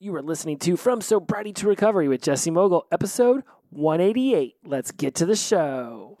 You are listening to From Sobriety to Recovery with Jesse Mogul, episode 188. Let's get to the show.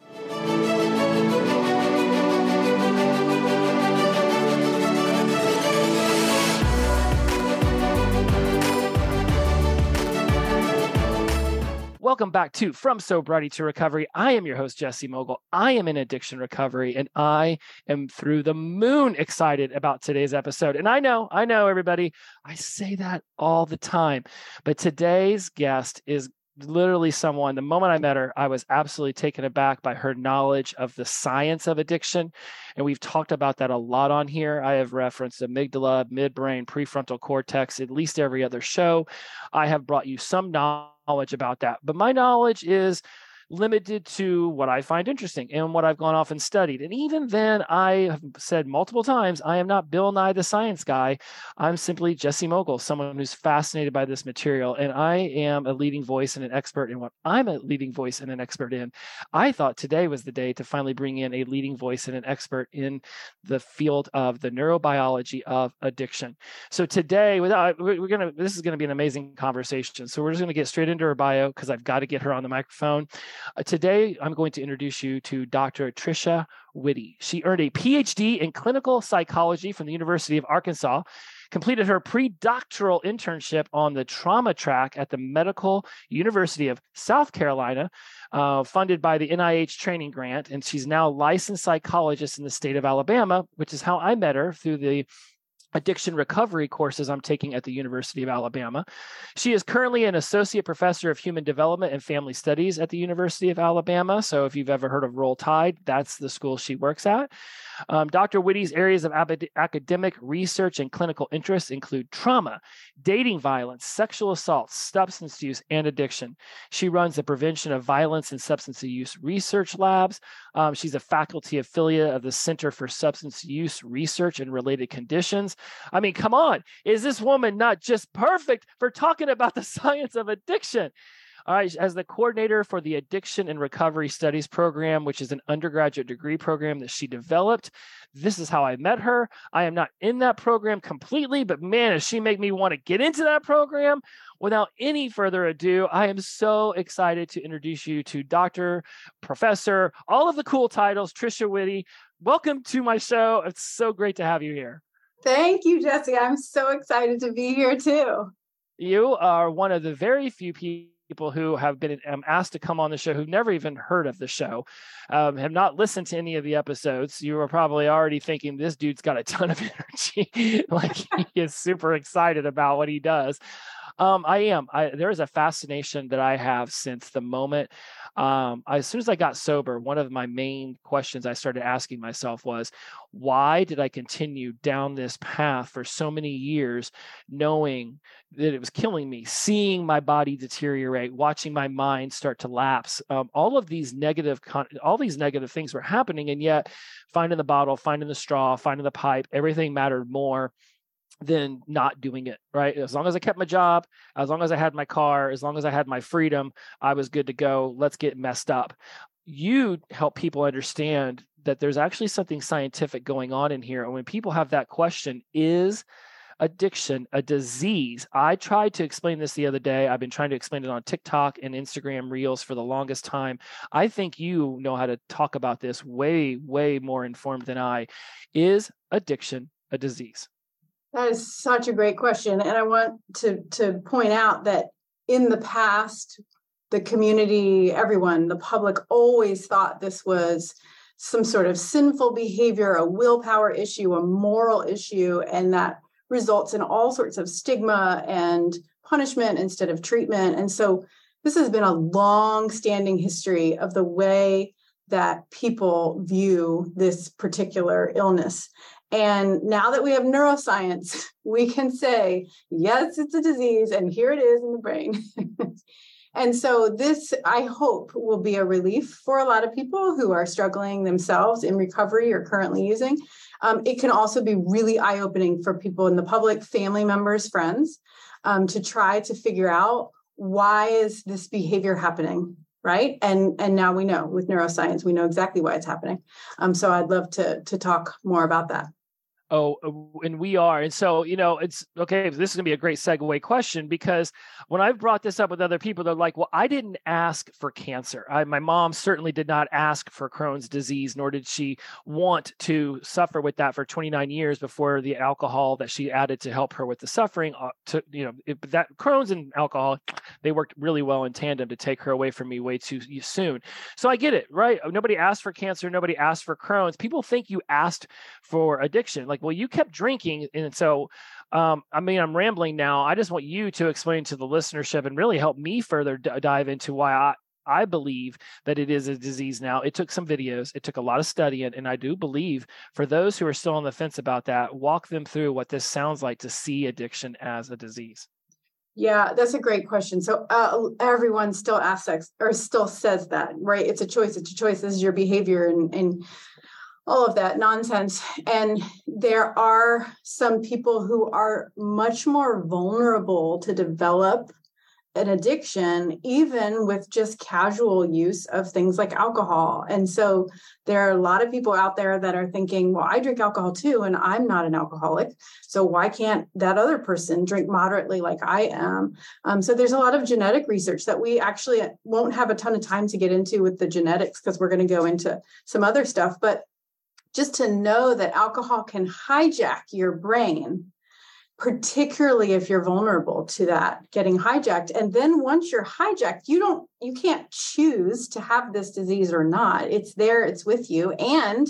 Welcome back to From Sobriety to Recovery. I am your host, Jesse Mogul. I am in addiction recovery, and I am through the moon excited about today's episode. And I know, I know, everybody, I say that all the time. But today's guest is literally someone, the moment I met her, I was absolutely taken aback by her knowledge of the science of addiction. And we've talked about that a lot on here. I have referenced amygdala, midbrain, prefrontal cortex, at least every other show. I have brought you some knowledge about that. But my knowledge is limited to what I find interesting and what I've gone off and studied. And even then, I have said multiple times, I am not Bill Nye the science guy. I'm simply Jesse Mogul, someone who's fascinated by this material. And I am a leading voice and an expert in what I'm a leading voice and an expert in. I thought today was the day to finally bring in a leading voice and an expert in the field of the neurobiology of addiction. So today, without uh, we're gonna this is gonna be an amazing conversation. So we're just gonna get straight into her bio because I've got to get her on the microphone. Uh, today, I'm going to introduce you to Dr. Tricia Witte. She earned a PhD in clinical psychology from the University of Arkansas, completed her pre-doctoral internship on the trauma track at the Medical University of South Carolina, uh, funded by the NIH training grant, and she's now licensed psychologist in the state of Alabama, which is how I met her through the addiction recovery courses I'm taking at the University of Alabama. She is currently an associate professor of human development and family studies at the University of Alabama. So if you've ever heard of Roll Tide, that's the school she works at. Um, Dr. Witte's areas of ab- academic research and clinical interests include trauma, dating violence, sexual assault, substance use, and addiction. She runs the Prevention of Violence and Substance Use Research Labs. Um, she's a faculty affiliate of the Center for Substance Use Research and Related Conditions. I mean, come on, is this woman not just perfect for talking about the science of addiction? All right, as the coordinator for the Addiction and Recovery Studies program, which is an undergraduate degree program that she developed, this is how I met her. I am not in that program completely, but man, does she make me want to get into that program. Without any further ado, I am so excited to introduce you to Dr. Professor, all of the cool titles, Tricia Witte. Welcome to my show. It's so great to have you here. Thank you, Jesse. I'm so excited to be here too. You are one of the very few people who have been um, asked to come on the show who've never even heard of the show, um, have not listened to any of the episodes, you are probably already thinking this dude's got a ton of energy. like he is super excited about what he does. Um, I am. I, there is a fascination that I have since the moment um, as soon as I got sober, one of my main questions I started asking myself was, why did I continue down this path for so many years, knowing that it was killing me, seeing my body deteriorate, watching my mind start to lapse? Um, all of these negative, con- all these negative things were happening, and yet finding the bottle, finding the straw, finding the pipe, everything mattered more than not doing it right? As long as i kept my job as long as i had my car as long as i had my freedom i was good to go. Let's get messed up. You help people understand that there's actually something scientific going on in here and when people have that question is addiction a disease? I tried to explain this the other day. I've been trying to explain it on tiktok and instagram reels for the longest time. I think you know how to talk about this way way more informed than i. Is addiction a disease that is such a great question. And I want to, to point out that in the past, the community, everyone, the public always thought this was some sort of sinful behavior, a willpower issue, a moral issue, and that results in all sorts of stigma and punishment instead of treatment. And so this has been a long standing history of the way that people view this particular illness. And now that we have neuroscience, we can say, yes, it's a disease, and here it is in the brain. and so, this, I hope, will be a relief for a lot of people who are struggling themselves in recovery or currently using. Um, it can also be really eye opening for people in the public, family members, friends, um, to try to figure out why is this behavior happening right and and now we know with neuroscience we know exactly why it's happening um, so i'd love to to talk more about that Oh, uh, and we are. And so, you know, it's okay. This is going to be a great segue question because when I've brought this up with other people, they're like, well, I didn't ask for cancer. I, my mom certainly did not ask for Crohn's disease, nor did she want to suffer with that for 29 years before the alcohol that she added to help her with the suffering. Uh, to, you know, it, that Crohn's and alcohol, they worked really well in tandem to take her away from me way too soon. So I get it, right? Nobody asked for cancer. Nobody asked for Crohn's. People think you asked for addiction. Like, like, well, you kept drinking. And so, um, I mean, I'm rambling now. I just want you to explain to the listenership and really help me further d- dive into why I, I believe that it is a disease now. It took some videos, it took a lot of studying, and I do believe for those who are still on the fence about that, walk them through what this sounds like to see addiction as a disease. Yeah, that's a great question. So uh, everyone still asks or still says that, right? It's a choice. It's a choice. This is your behavior, and and all of that nonsense. And there are some people who are much more vulnerable to develop an addiction, even with just casual use of things like alcohol. And so there are a lot of people out there that are thinking, well, I drink alcohol too, and I'm not an alcoholic. So why can't that other person drink moderately like I am? Um, so there's a lot of genetic research that we actually won't have a ton of time to get into with the genetics because we're going to go into some other stuff. But just to know that alcohol can hijack your brain particularly if you're vulnerable to that getting hijacked. And then once you're hijacked you don't you can't choose to have this disease or not. It's there it's with you. And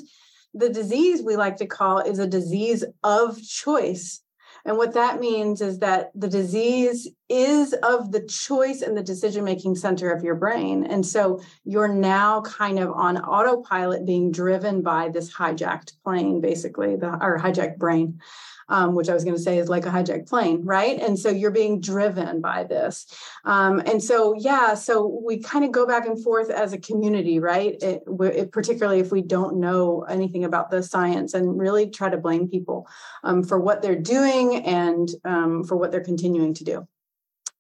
the disease we like to call is a disease of choice and what that means is that the disease is of the choice and the decision making center of your brain. And so you're now kind of on autopilot being driven by this hijacked plane, basically, the or hijacked brain um, which I was going to say is like a hijacked plane, right? And so you're being driven by this. Um, and so, yeah, so we kind of go back and forth as a community, right? It, it, particularly if we don't know anything about the science and really try to blame people um, for what they're doing and um, for what they're continuing to do.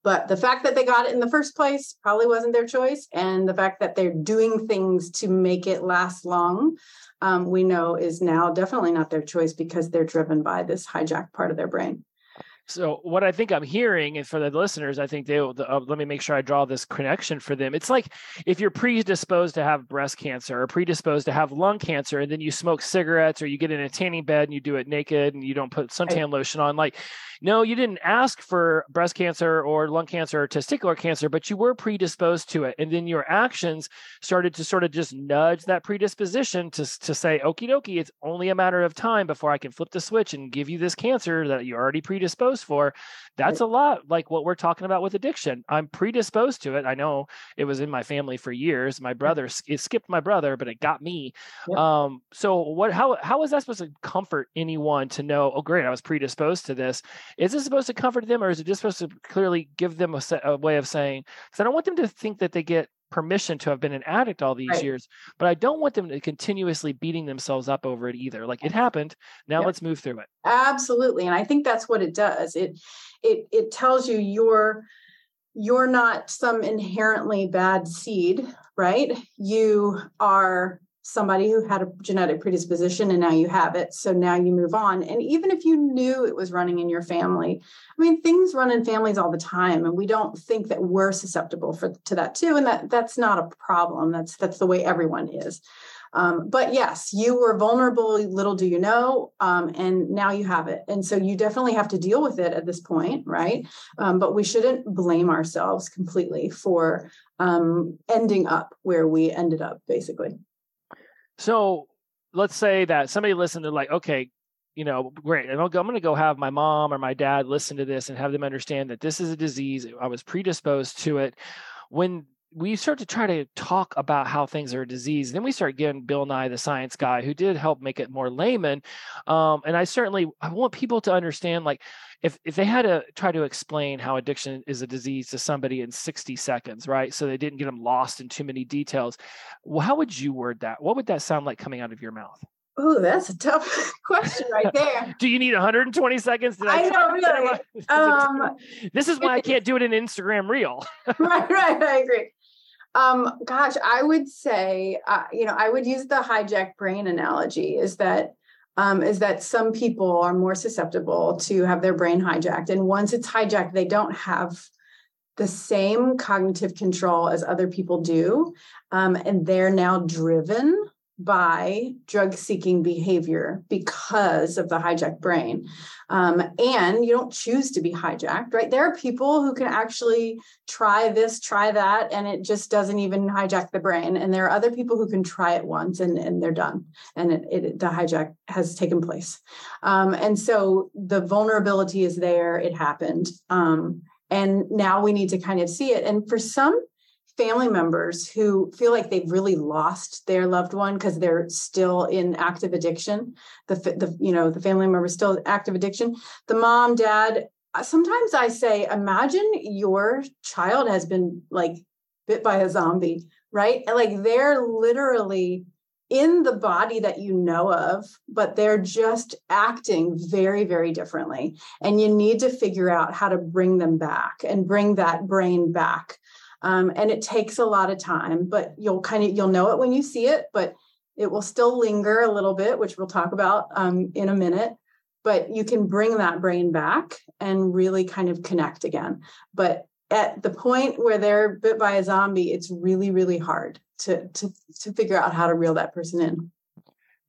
But the fact that they got it in the first place probably wasn't their choice. And the fact that they're doing things to make it last long um, we know is now definitely not their choice because they're driven by this hijacked part of their brain. So what I think I'm hearing, and for the listeners, I think they will. Uh, let me make sure I draw this connection for them. It's like if you're predisposed to have breast cancer or predisposed to have lung cancer, and then you smoke cigarettes or you get in a tanning bed and you do it naked and you don't put suntan lotion on, like no, you didn't ask for breast cancer or lung cancer or testicular cancer, but you were predisposed to it. And then your actions started to sort of just nudge that predisposition to, to say, okie dokie, it's only a matter of time before I can flip the switch and give you this cancer that you're already predisposed for. That's a lot like what we're talking about with addiction. I'm predisposed to it. I know it was in my family for years. My brother, it skipped my brother, but it got me. Um, so what, how, how is that supposed to comfort anyone to know, oh, great, I was predisposed to this? Is this supposed to comfort them, or is it just supposed to clearly give them a, a way of saying? Because I don't want them to think that they get permission to have been an addict all these right. years, but I don't want them to continuously beating themselves up over it either. Like it happened, now yep. let's move through it. Absolutely, and I think that's what it does. It it it tells you you're you're not some inherently bad seed, right? You are somebody who had a genetic predisposition and now you have it. So now you move on. And even if you knew it was running in your family, I mean, things run in families all the time, and we don't think that we're susceptible for, to that too. And that that's not a problem. That's that's the way everyone is. Um, but yes, you were vulnerable, little do you know, um, and now you have it. And so you definitely have to deal with it at this point, right? Um, but we shouldn't blame ourselves completely for um, ending up where we ended up, basically. So let's say that somebody listened to like, okay, you know, great. I'm going to go have my mom or my dad listen to this and have them understand that this is a disease. I was predisposed to it. When we start to try to talk about how things are a disease. Then we start getting Bill Nye, the science guy, who did help make it more layman. Um, and I certainly I want people to understand, like, if if they had to try to explain how addiction is a disease to somebody in 60 seconds, right? So they didn't get them lost in too many details. Well, how would you word that? What would that sound like coming out of your mouth? Oh, that's a tough question right there. do you need 120 seconds? Did I, I know, really. Um, this is why I can't do it in Instagram Reel. right, right. I agree. Um, gosh, I would say, uh, you know, I would use the hijack brain analogy is that um, is that some people are more susceptible to have their brain hijacked. And once it's hijacked, they don't have the same cognitive control as other people do. Um, and they're now driven by drug seeking behavior because of the hijacked brain. Um, and you don't choose to be hijacked, right? There are people who can actually try this, try that, and it just doesn't even hijack the brain. And there are other people who can try it once and, and they're done. And it, it, the hijack has taken place. Um, and so the vulnerability is there, it happened. Um, and now we need to kind of see it. And for some family members who feel like they've really lost their loved one because they're still in active addiction. The, the you know the family member still active addiction. The mom dad uh, sometimes i say imagine your child has been like bit by a zombie right? Like they're literally in the body that you know of, but they're just acting very, very differently. And you need to figure out how to bring them back and bring that brain back um, and it takes a lot of time but you'll kind of you'll know it when you see it but it will still linger a little bit which we'll talk about um, in a minute. But you can bring that brain back and really kind of connect again. But at the point where they're bit by a zombie it's really really hard to to to figure out how to reel that person in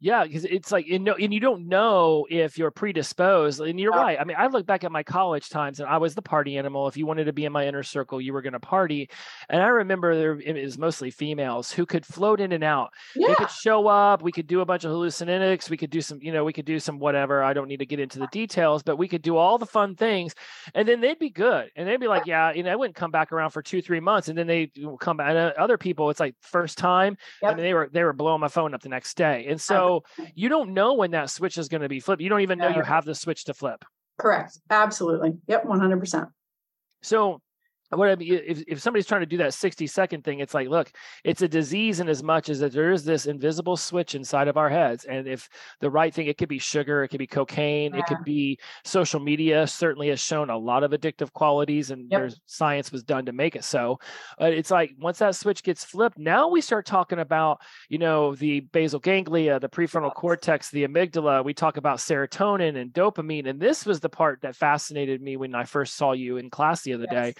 yeah, because it's like you know, and you don't know if you're predisposed. And you're right. I mean, I look back at my college times, and I was the party animal. If you wanted to be in my inner circle, you were going to party. And I remember there it was mostly females who could float in and out. Yeah. They could show up. We could do a bunch of hallucinogenics. We could do some, you know, we could do some whatever. I don't need to get into the details, but we could do all the fun things, and then they'd be good. And they'd be like, yeah, you know, I wouldn't come back around for two, three months, and then they would come back. And other people, it's like first time. Yep. I mean, they were they were blowing my phone up the next day, and so you don't know when that switch is going to be flipped. You don't even know you have the switch to flip. Correct. Absolutely. Yep. 100%. So what I mean, if, if somebody's trying to do that 60 second thing, it's like, look, it's a disease in as much as that there is this invisible switch inside of our heads. And if the right thing, it could be sugar, it could be cocaine, yeah. it could be social media, certainly has shown a lot of addictive qualities and yep. there's science was done to make it so. But it's like once that switch gets flipped, now we start talking about, you know, the basal ganglia, the prefrontal cortex, the amygdala. We talk about serotonin and dopamine. And this was the part that fascinated me when I first saw you in class the other yes. day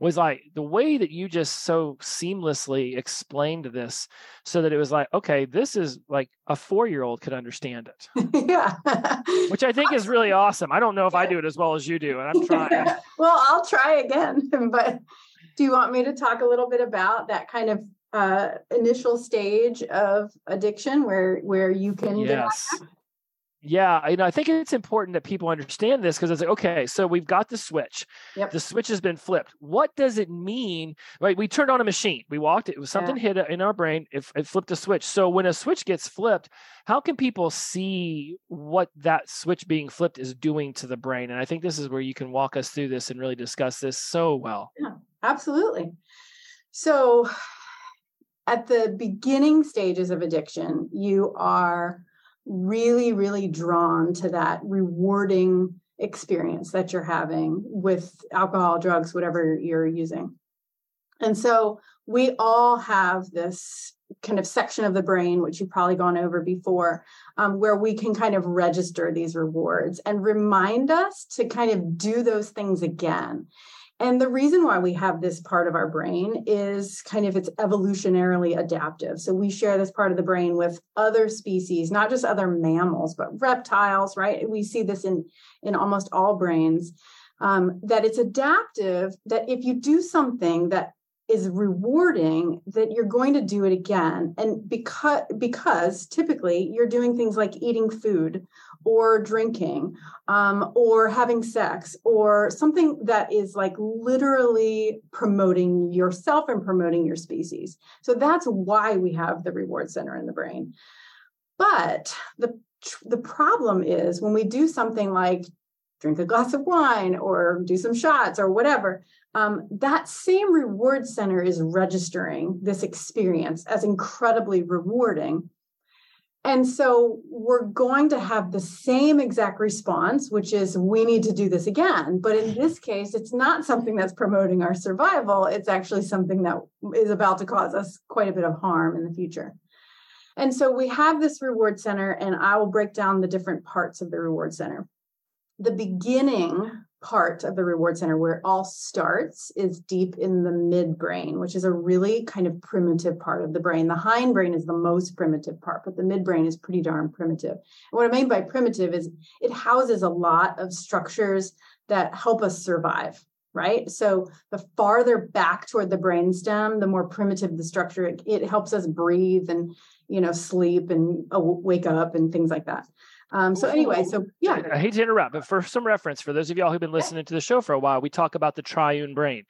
was like the way that you just so seamlessly explained this so that it was like okay this is like a four year old could understand it. Yeah. Which i think is really awesome. I don't know if i do it as well as you do and i'm trying. Well i'll try again but do you want me to talk a little bit about that kind of uh, initial stage of addiction where where you can yes yeah, you know, I think it's important that people understand this because it's like, okay, so we've got the switch. Yep. The switch has been flipped. What does it mean? Right? We turned on a machine. We walked. It was something yeah. hit uh, in our brain. It, it flipped a switch. So when a switch gets flipped, how can people see what that switch being flipped is doing to the brain? And I think this is where you can walk us through this and really discuss this so well. Yeah, absolutely. So at the beginning stages of addiction, you are really, really drawn to that rewarding experience that you're having with alcohol, drugs, whatever you're using. And so we all have this kind of section of the brain, which you've probably gone over before, um, where we can kind of register these rewards and remind us to kind of do those things again. And the reason why we have this part of our brain is kind of it's evolutionarily adaptive. So we share this part of the brain with other species, not just other mammals, but reptiles, right? We see this in, in almost all brains. Um, that it's adaptive, that if you do something that is rewarding that you're going to do it again and because because typically you're doing things like eating food or drinking um, or having sex or something that is like literally promoting yourself and promoting your species. So that's why we have the reward center in the brain. But the the problem is when we do something like drink a glass of wine or do some shots or whatever um, that same reward center is registering this experience as incredibly rewarding and so we're going to have the same exact response, which is we need to do this again. But in this case, it's not something that's promoting our survival. It's actually something that is about to cause us quite a bit of harm in the future. And so we have this reward center, and I will break down the different parts of the reward center. The beginning part of the reward center where it all starts is deep in the midbrain, which is a really kind of primitive part of the brain. The hindbrain is the most primitive part, but the midbrain is pretty darn primitive. And what I mean by primitive is it houses a lot of structures that help us survive. Right. So the farther back toward the brainstem, the more primitive the structure, it, it helps us breathe and, you know, sleep and wake up and things like that. Um, so anyway, so yeah. I hate to interrupt, but for some reference, for those of y'all who've been listening to the show for a while, we talk about the triune brain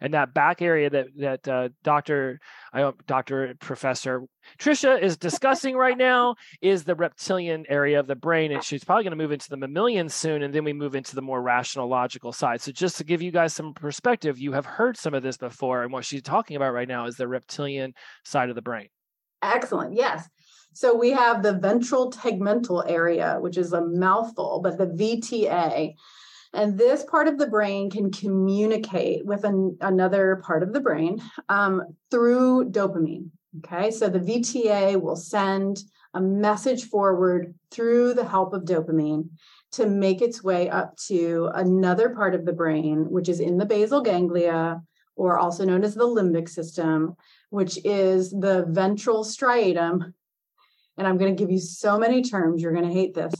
and that back area that that uh, Doctor, I Doctor Professor Tricia is discussing right now is the reptilian area of the brain, and she's probably going to move into the mammalian soon, and then we move into the more rational, logical side. So just to give you guys some perspective, you have heard some of this before, and what she's talking about right now is the reptilian side of the brain. Excellent. Yes. So we have the ventral tegmental area, which is a mouthful, but the VTA. And this part of the brain can communicate with an, another part of the brain um, through dopamine. Okay, so the VTA will send a message forward through the help of dopamine to make its way up to another part of the brain, which is in the basal ganglia, or also known as the limbic system, which is the ventral striatum and I'm going to give you so many terms, you're going to hate this.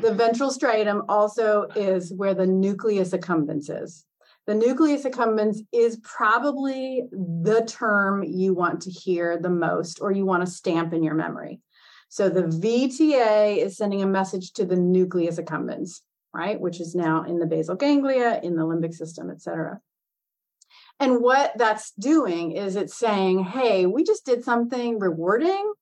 The ventral striatum also is where the nucleus accumbens is. The nucleus accumbens is probably the term you want to hear the most or you want to stamp in your memory. So the VTA is sending a message to the nucleus accumbens, right, which is now in the basal ganglia, in the limbic system, et cetera. And what that's doing is it's saying, hey, we just did something rewarding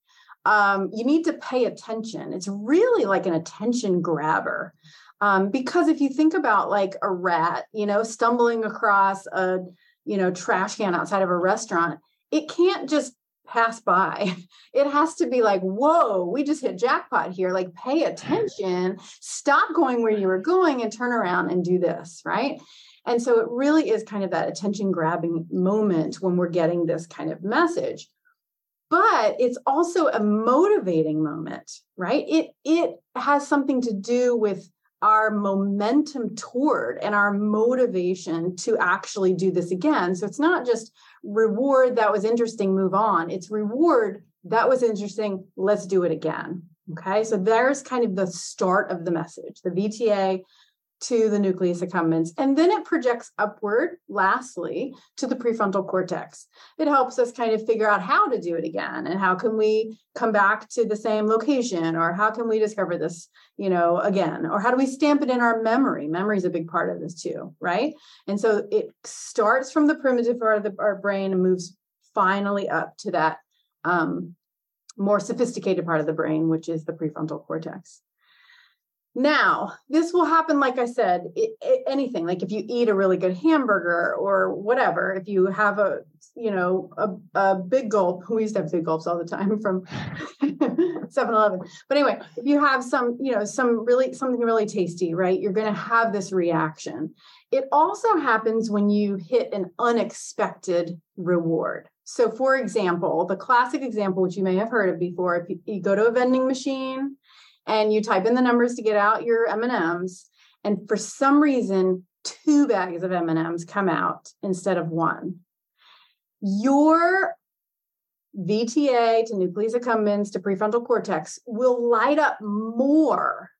um, you need to pay attention. It's really like an attention grabber. Um, because if you think about like a rat, you know, stumbling across a, you know, trash can outside of a restaurant, it can't just pass by. It has to be like, whoa, we just hit jackpot here. Like, pay attention, stop going where you were going and turn around and do this, right? And so it really is kind of that attention grabbing moment when we're getting this kind of message but it's also a motivating moment right? It it has something to do with our momentum toward and our motivation to actually do this again. So it's not just reward that was interesting move on. It's reward that was interesting let's do it again. Okay? So there's kind of the start of the message. The vta to the nucleus accumbens. And then it projects upward, lastly, to the prefrontal cortex. It helps us kind of figure out how to do it again and how can we come back to the same location or how can we discover this, you know, again, or how do we stamp it in our memory? Memory is a big part of this too, right? And so it starts from the primitive part of the, our brain and moves finally up to that um, more sophisticated part of the brain, which is the prefrontal cortex. Now, this will happen, like I said, it, it, anything like if you eat a really good hamburger or whatever, if you have a, you know, a, a big gulp, we used to have big gulps all the time from 7 Eleven. But anyway, if you have some, you know, some really, something really tasty, right, you're going to have this reaction. It also happens when you hit an unexpected reward. So, for example, the classic example, which you may have heard of before, if you, you go to a vending machine and you type in the numbers to get out your M&Ms and for some reason two bags of M&Ms come out instead of one. Your VTA to nucleus accumbens to prefrontal cortex will light up more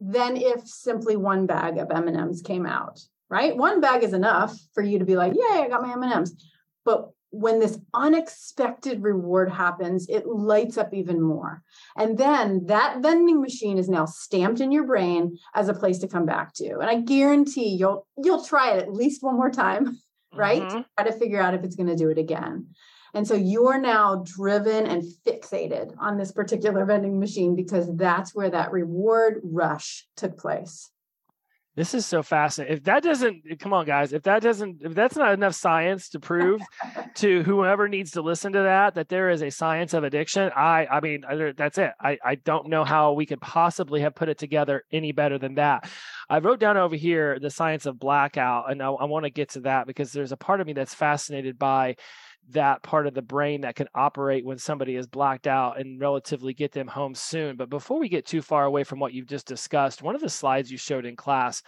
than if simply one bag of M&Ms came out, right? One bag is enough for you to be like, "Yay, I got my M&Ms." But when this unexpected reward happens, it lights up even more. And then that vending machine is now stamped in your brain as a place to come back to. And I guarantee you'll you'll try it at least one more time, right? Mm-hmm. Try to figure out if it's going to do it again. And so you're now driven and fixated on this particular vending machine because that's where that reward rush took place. This is so fascinating. If that doesn't come on, guys, if that doesn't if that's not enough science to prove to whoever needs to listen to that that there is a science of addiction, I I mean that's it. I I don't know how we could possibly have put it together any better than that. I wrote down over here the science of blackout, and I, I want to get to that because there's a part of me that's fascinated by that part of the brain that can operate when somebody is blacked out and relatively get them home soon. But before we get too far away from what you've just discussed, one of the slides you showed in class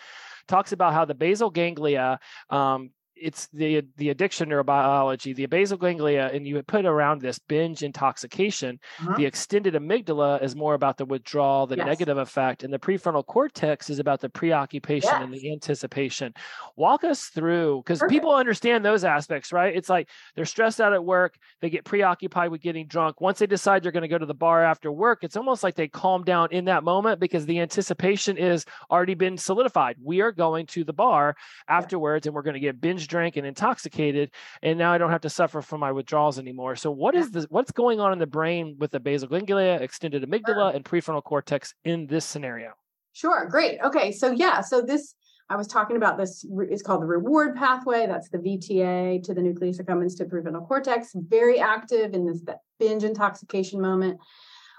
talks about how the basal ganglia um, it's the the addiction neurobiology, the basal ganglia, and you put around this binge intoxication. Uh-huh. The extended amygdala is more about the withdrawal, the yes. negative effect, and the prefrontal cortex is about the preoccupation yes. and the anticipation. Walk us through because people understand those aspects, right? It's like they're stressed out at work, they get preoccupied with getting drunk. Once they decide they're going to go to the bar after work, it's almost like they calm down in that moment because the anticipation is already been solidified. We are going to the bar afterwards, and we're going to get binge drank and intoxicated and now i don't have to suffer from my withdrawals anymore so what is this what's going on in the brain with the basal ganglia extended amygdala and prefrontal cortex in this scenario sure great okay so yeah so this I was talking about this. is called the reward pathway. That's the VTA to the nucleus accumbens to prefrontal cortex. Very active in this binge intoxication moment.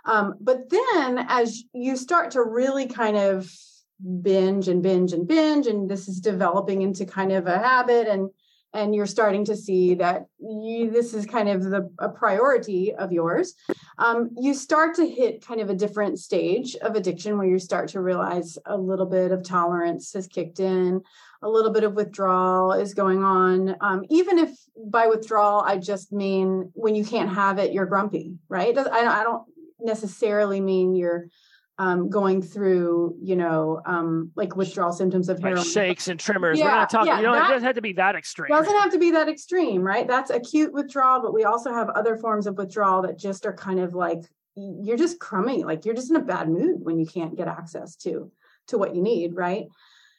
Um, but then, as you start to really kind of binge and binge and binge and this is developing into kind of a habit and and you're starting to see that you, this is kind of the a priority of yours. Um, you start to hit kind of a different stage of addiction where you start to realize a little bit of tolerance has kicked in a little bit of withdrawal is going on. Um, even if by withdrawal i just mean when you can't have it you're grumpy right? I, I don't necessarily mean you're um, going through, you know, um, like withdrawal symptoms of heroin. Like shakes and tremors. Yeah, We're not talking, yeah, you know, it doesn't have to be that extreme. Doesn't have to be that extreme, right? That's acute withdrawal, but we also have other forms of withdrawal that just are kind of like you're just crummy, like you're just in a bad mood when you can't get access to to what you need, right?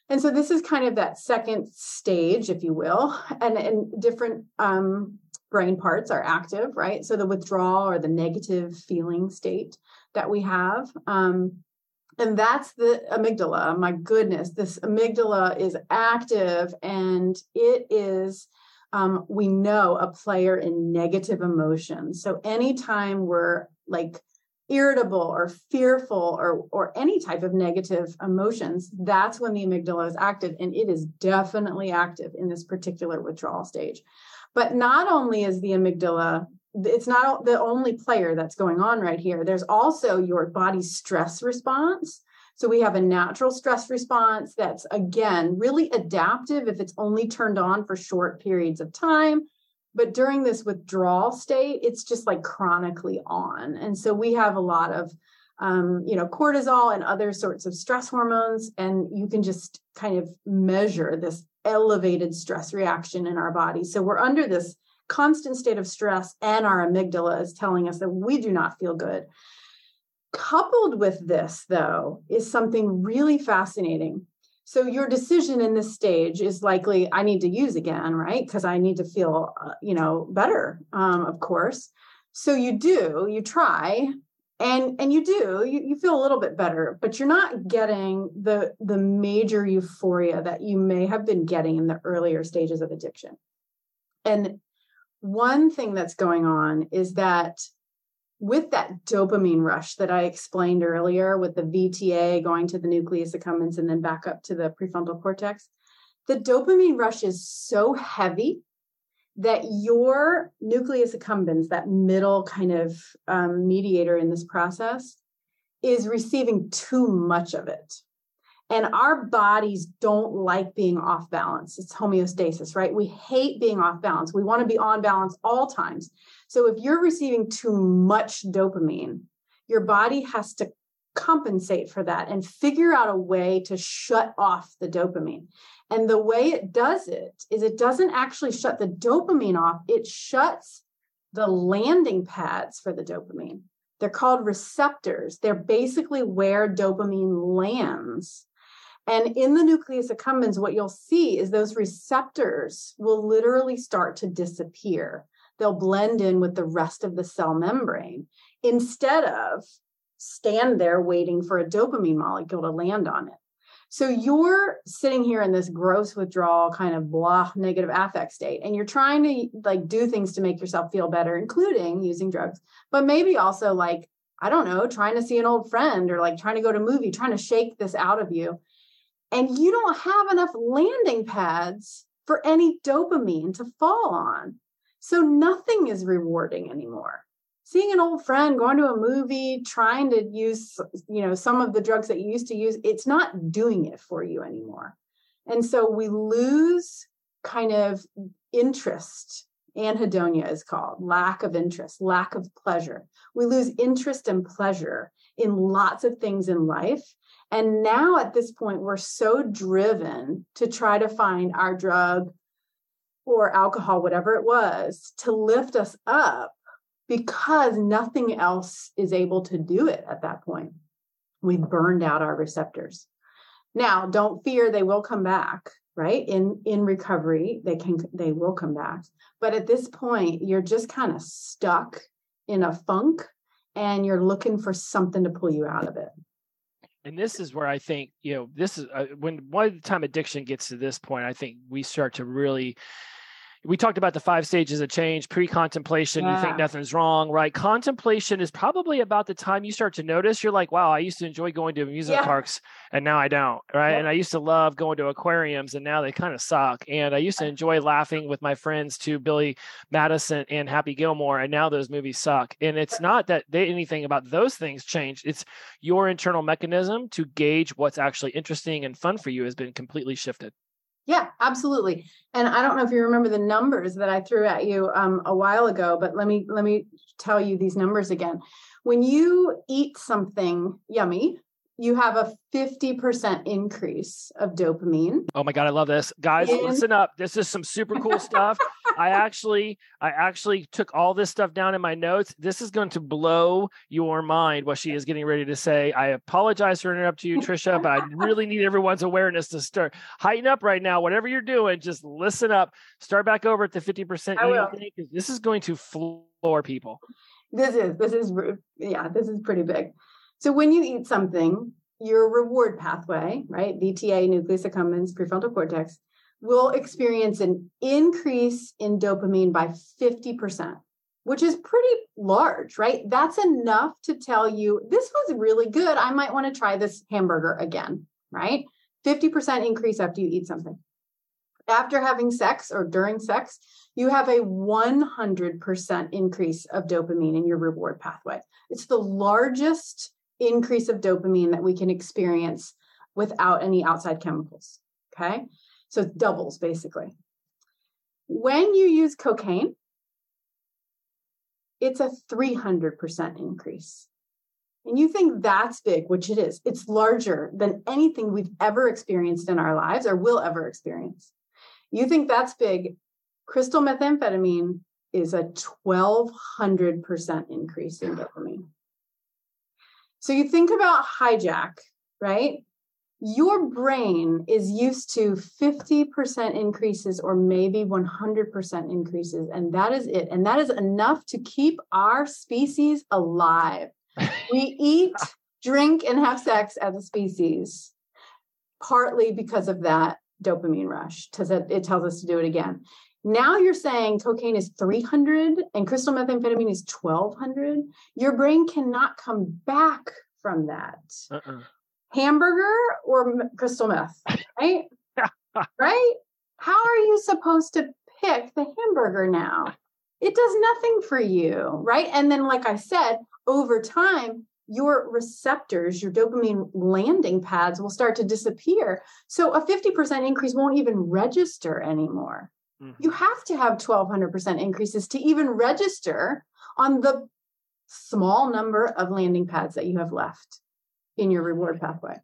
And so this is kind of that second stage, if you will, and and different um, brain parts are active, right? So the withdrawal or the negative feeling state that we have. Um, and that's the amygdala. My goodness, this amygdala is active and it is, um, we know, a player in negative emotions. So anytime we're like irritable or fearful or or any type of negative emotions that's when the amygdala is active and it is definitely active in this particular withdrawal stage but not only is the amygdala it's not the only player that's going on right here. There's also your body's stress response. So we have a natural stress response that's again really adaptive if it's only turned on for short periods of time. But during this withdrawal state, it's just like chronically on. And so we have a lot of um, you know, cortisol and other sorts of stress hormones, and you can just kind of measure this elevated stress reaction in our body. So we're under this constant state of stress and our amygdala is telling us that we do not feel good. Coupled with this, though, is something really fascinating. So, your decision in this stage is likely I need to use again, right? Because I need to feel, uh, you know, better, um, of course. So, you do, you try, and and you do you, you feel a little bit better but you're not getting the the major euphoria that you may have been getting in the earlier stages of addiction. And one thing that's going on is that with that dopamine rush that I explained earlier, with the VTA going to the nucleus accumbens and then back up to the prefrontal cortex, the dopamine rush is so heavy that your nucleus accumbens, that middle kind of um, mediator in this process, is receiving too much of it. And our bodies don't like being off balance. It's homeostasis, right? We hate being off balance. We want to be on balance all times. So if you're receiving too much dopamine, your body has to compensate for that and figure out a way to shut off the dopamine. And the way it does it is it doesn't actually shut the dopamine off, it shuts the landing pads for the dopamine. They're called receptors. They're basically where dopamine lands and in the nucleus accumbens, what you'll see is those receptors will literally start to disappear. They'll blend in with the rest of the cell membrane instead of stand there waiting for a dopamine molecule to land on it. So you're sitting here in this gross withdrawal kind of blah negative affect state and you're trying to like do things to make yourself feel better including using drugs but maybe also like I don't know trying to see an old friend or like trying to go to a movie trying to shake this out of you and you don't have enough landing pads for any dopamine to fall on. So nothing is rewarding anymore. Seeing an old friend going to a movie, trying to use, you know, some of the drugs that you used to use, it's not doing it for you anymore. And so we lose kind of interest. Anhedonia is called lack of interest, lack of pleasure. We lose interest and pleasure in lots of things in life. And now at this point, we're so driven to try to find our drug or alcohol, whatever it was, to lift us up because nothing else is able to do it at that point. We've burned out our receptors. Now, don't fear they will come back, right? In in recovery, they can they will come back. But at this point, you're just kind of stuck in a funk and you're looking for something to pull you out of it and this is where I think you know this is uh, when one time addiction gets to this point, I think we start to really we talked about the five stages of change pre-contemplation yeah. you think nothing's wrong right contemplation is probably about the time you start to notice you're like wow i used to enjoy going to amusement yeah. parks and now i don't right yeah. and i used to love going to aquariums and now they kind of suck and i used to enjoy laughing with my friends to billy madison and happy gilmore and now those movies suck and it's not that they, anything about those things changed it's your internal mechanism to gauge what's actually interesting and fun for you has been completely shifted yeah, absolutely. And I don't know if you remember the numbers that I threw at you um, a while ago, but let me let me tell you these numbers again. When you eat something yummy, you have a 50% increase of dopamine. Oh my god, I love this. Guys, listen up. This is some super cool stuff. I actually I actually took all this stuff down in my notes. This is going to blow your mind what she is getting ready to say. I apologize for interrupting you Tricia, but I really need everyone's awareness to start heighten up right now. Whatever you're doing, just listen up. Start back over at the 50% I will. this is going to floor people. This is this is yeah, this is pretty big. So when you eat something, your reward pathway, right, VTA, nucleus accumbens, prefrontal cortex, will experience an increase in dopamine by 50%, which is pretty large, right? That's enough to tell you this was really good. I might want to try this hamburger again, right? 50% increase after you eat something. After having sex or during sex, you have a 100% increase of dopamine in your reward pathway. It's the largest increase of dopamine that we can experience without any outside chemicals. Okay. So it doubles basically. When you use cocaine, it's a 300% increase. And you think that's big, which it is. It's larger than anything we've ever experienced in our lives or will ever experience. You think that's big. Crystal methamphetamine is a 1200% increase in dopamine. So you think about hijack, right? Your brain is used to 50% increases or maybe 100% increases, and that is it. And that is enough to keep our species alive. we eat, drink, and have sex as a species, partly because of that dopamine rush, because it tells us to do it again. Now you're saying cocaine is 300 and crystal methamphetamine is 1200. Your brain cannot come back from that. Uh-uh. Hamburger or crystal meth, right? right? How are you supposed to pick the hamburger now? It does nothing for you, right? And then, like I said, over time, your receptors, your dopamine landing pads will start to disappear. So a 50% increase won't even register anymore. Mm-hmm. You have to have 1200% increases to even register on the small number of landing pads that you have left in your reward pathway.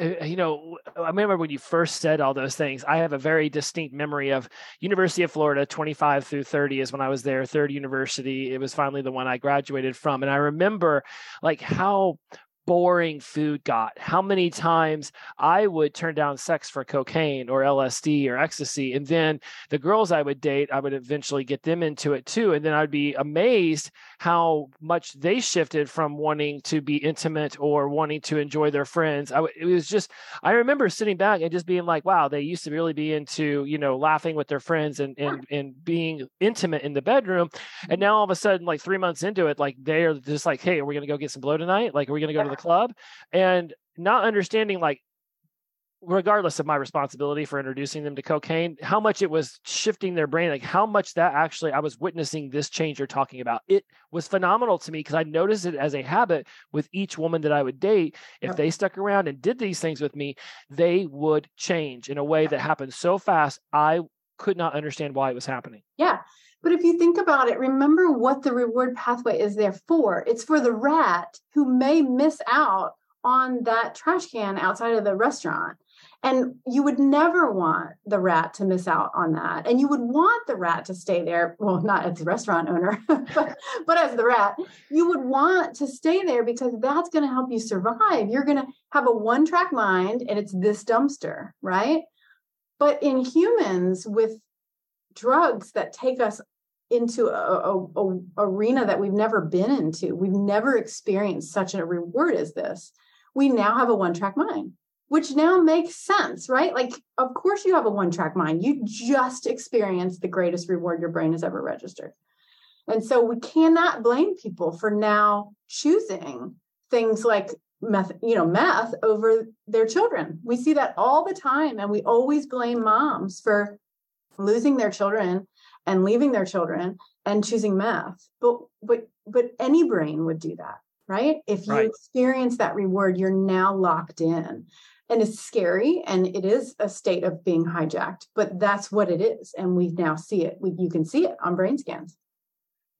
Uh, you know, I remember when you first said all those things. I have a very distinct memory of University of Florida, 25 through 30 is when I was there, third university. It was finally the one I graduated from. And I remember like how boring food got. How many times I would turn down sex for cocaine or LSD or ecstasy. And then the girls I would date, I would eventually get them into it too. And then I'd be amazed how much they shifted from wanting to be intimate or wanting to enjoy their friends. I, it was just, I remember sitting back and just being like, wow, they used to really be into, you know, laughing with their friends and, and, and being intimate in the bedroom. And mm-hmm. now all of a sudden, like three months into it, like they are just like, hey, are we going to go get some blow tonight? Like, are we going to go to the club and not understanding like regardless of my responsibility for introducing them to cocaine, how much it was shifting their brain, like how much that actually I was witnessing this change you're talking about. It was phenomenal to me because I noticed it as a habit with each woman that I would date. If they stuck around and did these things with me, they would change in a way that happened so fast. I could not understand why it was happening. Yeah. But if you think about it, remember what the reward pathway is there for. It's for the rat who may miss out on that trash can outside of the restaurant. And you would never want the rat to miss out on that. And you would want the rat to stay there. Well, not as the restaurant owner, but, but as the rat, you would want to stay there because that's going to help you survive. You're going to have a one track mind and it's this dumpster, right? But in humans with drugs that take us into a, a, a, arena that we've never been into, we've never experienced such a reward as this. We now have a one track mind which now makes sense, right? Like, of course, you have a one track mind. You just experienced the greatest reward your brain has ever registered. And so we cannot blame people for now choosing things like meth, you know, meth over their children. We see that all the time. And we always blame moms for losing their children and leaving their children and choosing meth. But but but any brain would do that, right? If you right. experience that reward, you're now locked in and it's scary and it is a state of being hijacked but that's what it is and we now see it we, you can see it on brain scans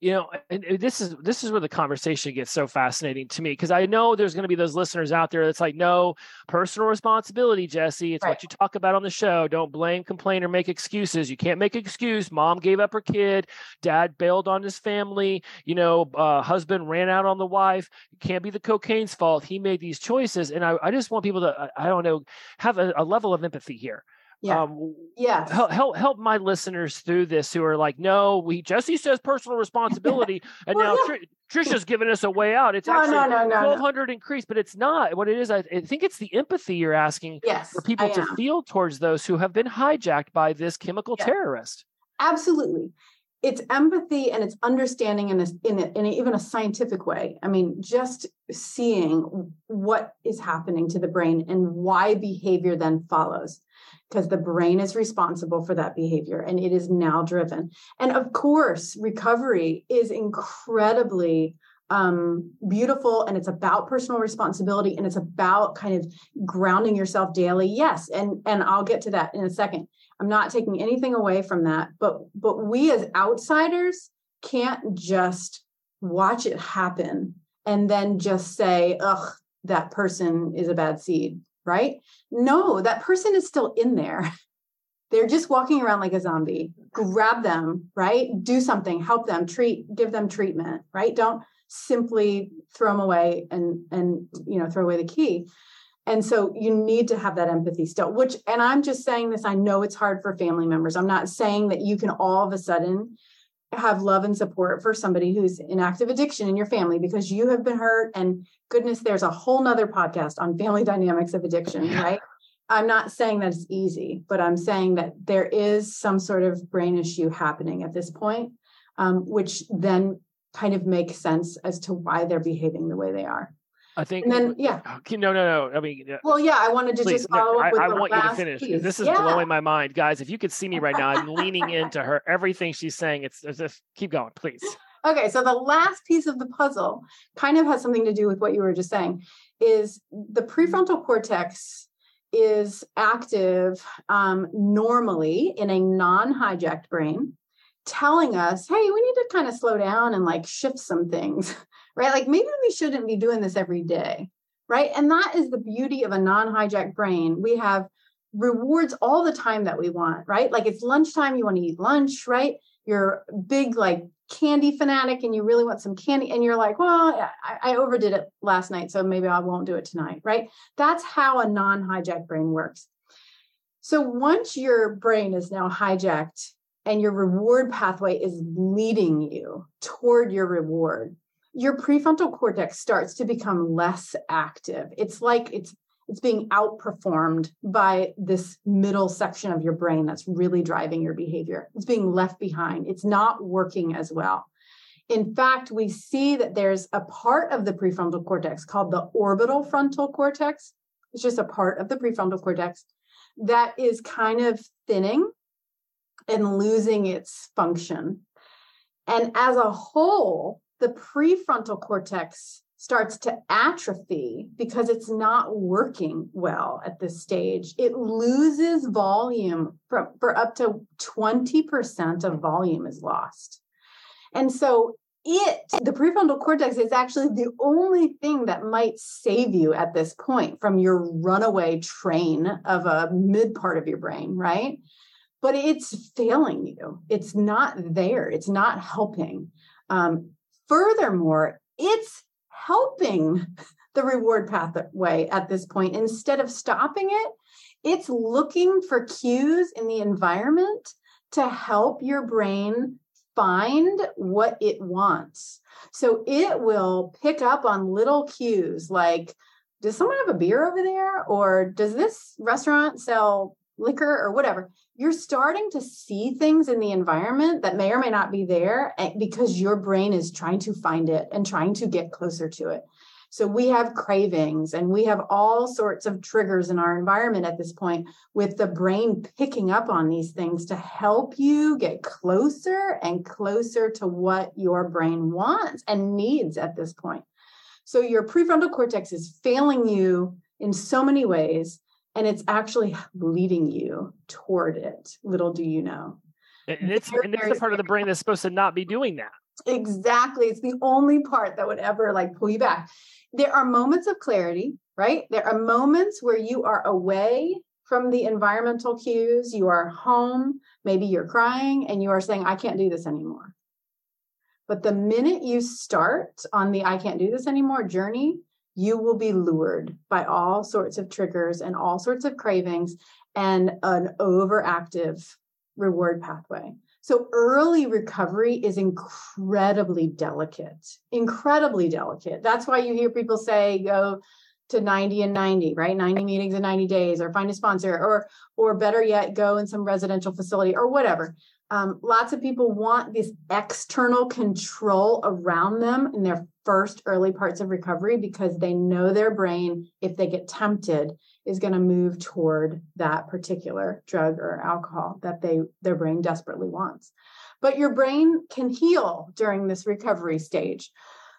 you know and this is this is where the conversation gets so fascinating to me because i know there's going to be those listeners out there that's like no personal responsibility jesse. It's right. what you talk about on the show. Don't blame complain or make excuses. You can't make excuse. Mom gave up her kid. Dad bailed on his family. You know uh, husband ran out on the wife. It can't be the cocaine's fault. He made these choices. And i, I just want people to i don't know have a, a level of empathy here yeah. Um, yeah. Help, help help my listeners through this who are like, no, we Jesse says personal responsibility, and well, now yeah. Tr- Tricia's giving us a way out. It's no, actually no, no, no, twelve hundred no. increase, but it's not. What it is, I, I, think it's the empathy you're asking yes, for people to feel towards those who have been hijacked by this chemical terrorist. Absolutely. It's empathy and it's understanding in a, in, a, in a, even a scientific way. I mean, just seeing what is happening to the brain and why behavior then follows because the brain is responsible for that behavior and it is now driven. And of course, recovery is incredibly um, beautiful and it's about personal responsibility and it's about kind of grounding yourself daily. Yes, and and I'll get to that in a second. I'm not taking anything away from that, but but we as outsiders can't just watch it happen and then just say, "Ugh, that person is a bad seed." Right? No, that person is still in there. They're just walking around like a zombie. Grab them, right? Do something, help them, treat, give them treatment, right? Don't simply throw them away and and you know throw away the key. And so you need to have that empathy still, which, and I'm just saying this, I know it's hard for family members. I'm not saying that you can all of a sudden have love and support for somebody who's in active addiction in your family because you have been hurt and goodness there's a whole nother podcast on family dynamics of addiction right? I'm not saying that it's easy but i'm saying that there is some sort of brain issue happening at this point um, which then kind of makes sense as to why they're behaving the way they are I think. And then, yeah. No, no, no. I mean, well, yeah. I wanted to please, just follow no, up. I, I want you to finish. Piece. This is yeah. blowing my mind, guys. If you could see me right now, I'm leaning into her. Everything she's saying, it's as if keep going, please. Okay, so the last piece of the puzzle kind of has something to do with what you were just saying. Is the prefrontal cortex is active um, normally in a non-hijacked brain telling us, hey, we need to kind of slow down and like shift some things, right? Like maybe we shouldn't be doing this every day, right? And that is the beauty of a non hijacked brain. We have rewards all the time that we want, right? Like it's lunchtime, you want to eat lunch, right? You're big like candy fanatic and you really want some candy and you're like, well, I, I overdid it last night, so maybe I won't do it tonight, right? That's how a non hijacked brain works. So once your brain is now hijacked and your reward pathway is leading you toward your reward, your prefrontal cortex starts to become less active. It's like it's it's being outperformed by this middle section of your brain that's really driving your behavior. It's being left behind. It's not working as well. In fact, we see that there's a part of the prefrontal cortex called the orbital frontal cortex. It's just a part of the prefrontal cortex that is kind of thinning and losing its function. And as a whole, the prefrontal cortex starts to atrophy because it's not working well at this stage. It loses volume for, for up to 20% of volume is lost. And so it, the prefrontal cortex, is actually the only thing that might save you at this point from your runaway train of a mid part of your brain, right? But it's failing you. It's not there. It's not helping. Um, furthermore, it's helping the reward pathway at this point. Instead of stopping it, it's looking for cues in the environment to help your brain find what it wants. So it will pick up on little cues like, does someone have a beer over there? Or does this restaurant sell liquor or whatever? You're starting to see things in the environment that may or may not be there eh, because your brain is trying to find it and trying to get closer to it. So we have cravings and we have all sorts of triggers in our environment at this point with the brain picking up on these things to help you get closer and closer to what your brain wants and needs at this point. So your prefrontal cortex is failing you in so many ways and it's actually leading you toward it. Little do you know. And it's, and it's the part of the brain that's supposed to not be doing that. Exactly. It's the only part that would ever like pull you back there are moments of clarity, right? There are moments where you are away from the environmental cues, you are home, maybe you're crying, and you are saying, I can't do this anymore. But the minute you start on the I can't do this anymore journey, you will be lured by all sorts of triggers and all sorts of cravings and an overactive reward pathway. So early recovery is incredibly delicate, incredibly delicate. That's why you hear people say go to 90 and 90, right? 90 meetings in 90 days or find a sponsor or or better yet go in some residential facility or whatever. Um, lots of people want this external control around them in their first early parts of recovery because they know their brain, if they get tempted, is going to move toward that particular drug or alcohol that they their brain desperately wants. But your brain can heal during this recovery stage.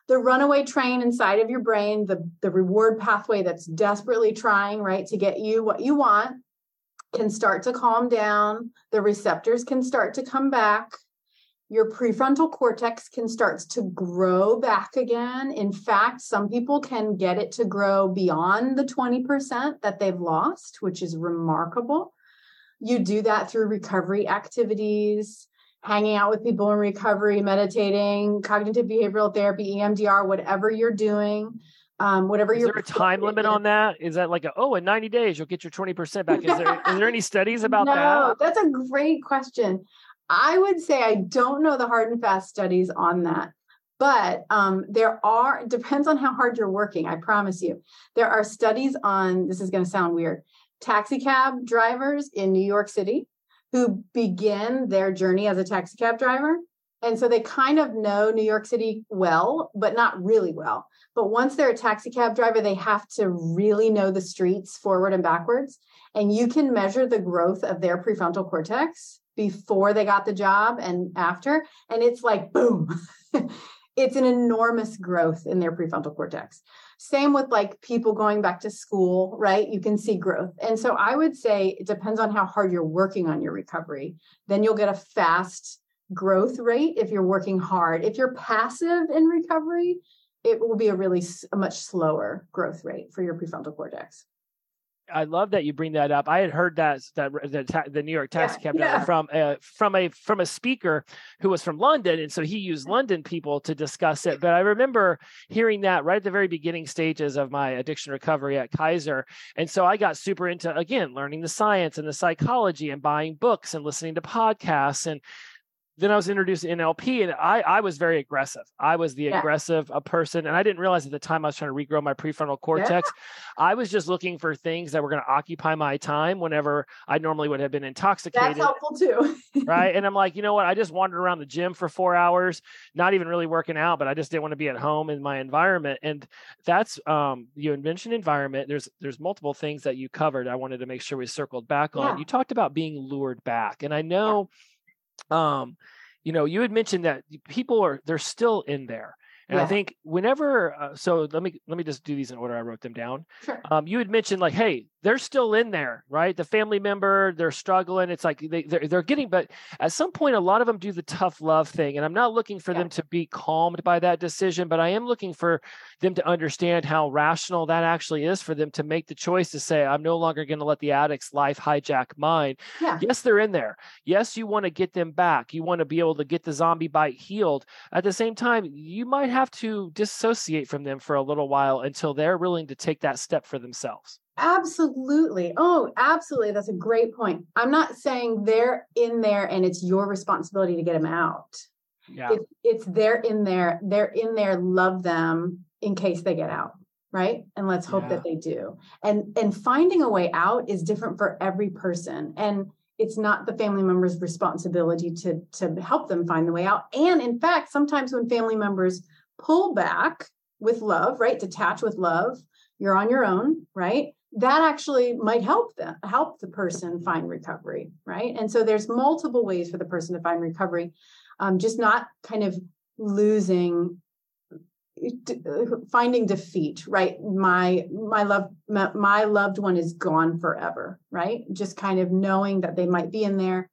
The runaway train inside of your brain, the, the reward pathway that's desperately trying, right, to get you what you want, can start to calm down. The receptors can start to come back your prefrontal cortex can start to grow back again. In fact, some people can get it to grow beyond the 20% that they've lost, which is remarkable. You do that through recovery activities, hanging out with people in recovery, meditating, cognitive behavioral therapy, EMDR, whatever you're doing. Um, whatever is there a time limit on that? Is that like a, oh, in 90 days you'll get your 20% back? Is there is there any studies about that? no, that? That's a great question. I would say I don't know the hard and fast studies on that, but um, there are, depends on how hard you're working, I promise you. There are studies on, this is going to sound weird, taxi cab drivers in New York City who begin their journey as a taxi cab driver. And so they kind of know New York City well, but not really well. But once they're a taxi cab driver, they have to really know the streets forward and backwards. And you can measure the growth of their prefrontal cortex before they got the job and after. And it's like, boom, it's an enormous growth in their prefrontal cortex. Same with like people going back to school, right? You can see growth. And so I would say it depends on how hard you're working on your recovery. Then you'll get a fast growth rate if you're working hard. If you're passive in recovery, it will be a really a much slower growth rate for your prefrontal cortex. I love that you bring that up. I had heard that that the, the New York taxi yeah, cab yeah. from uh, from a from a speaker who was from London, and so he used London people to discuss it. But I remember hearing that right at the very beginning stages of my addiction recovery at Kaiser, and so I got super into again learning the science and the psychology and buying books and listening to podcasts and then I was introduced to NLP, and I I was very aggressive. I was the yeah. aggressive a person, and I didn't realize at the time I was trying to regrow my prefrontal cortex. Yeah. I was just looking for things that were going to occupy my time whenever I normally would have been intoxicated. That's helpful too, right? And I'm like, you know what? I just wandered around the gym for four hours, not even really working out, but I just didn't want to be at home in my environment. And that's um, you mentioned environment. There's there's multiple things that you covered. I wanted to make sure we circled back on. Yeah. You talked about being lured back, and I know um, you know, you had mentioned that people are they're still in there. And yeah. I think whenever, uh, so let me let me just do these in order. I wrote them down. Sure. Um, you had mentioned like, hey, they're still in there, right? The family member, they're struggling. It's like they they're, they're getting, but at some point, a lot of them do the tough love thing, and I'm not looking for yeah. them to be calmed by that decision, but I am looking for them to understand how rational that actually is for them to make the choice to say, I'm no longer going to let the addict's life hijack mine. Yeah. Yes, they're in there. Yes, you want to get them back. You want to be able to get the zombie bite healed. At the same time, you might have to dissociate from them for a little while until they're willing to take that step for themselves. Absolutely. Oh, absolutely. That's a great point. I'm not saying they're in there and it's your responsibility to get them out. Yeah. It's, it's they're in there, they're in there, love them in case they get out. Right. And let's hope yeah. that they do. And and finding a way out is different for every person. And it's not the family member's responsibility to to help them find the way out. And in fact, sometimes when family members pull back with love, right? Detach with love, you're on your own, right? that actually might help them help the person find recovery right? And so there's multiple ways for the person to find recovery. Um, just not kind of losing finding defeat right? My my love my loved one is gone forever right? Just kind of knowing that they might be in there.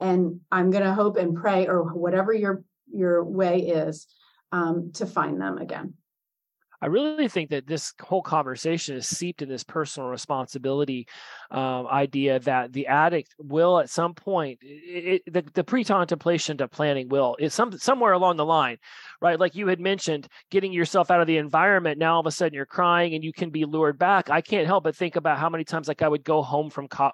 And i'm going to hope and pray or whatever your your way is um, to find them again. I really think that this whole conversation is seeped in this personal responsibility um, idea that the addict will at some point it, it, the, the pre-contemplation to planning will is some somewhere along the line right? Like you had mentioned getting yourself out of the environment now all of a sudden you're crying and you can be lured back. I can't help but think about how many times like i would go home from co-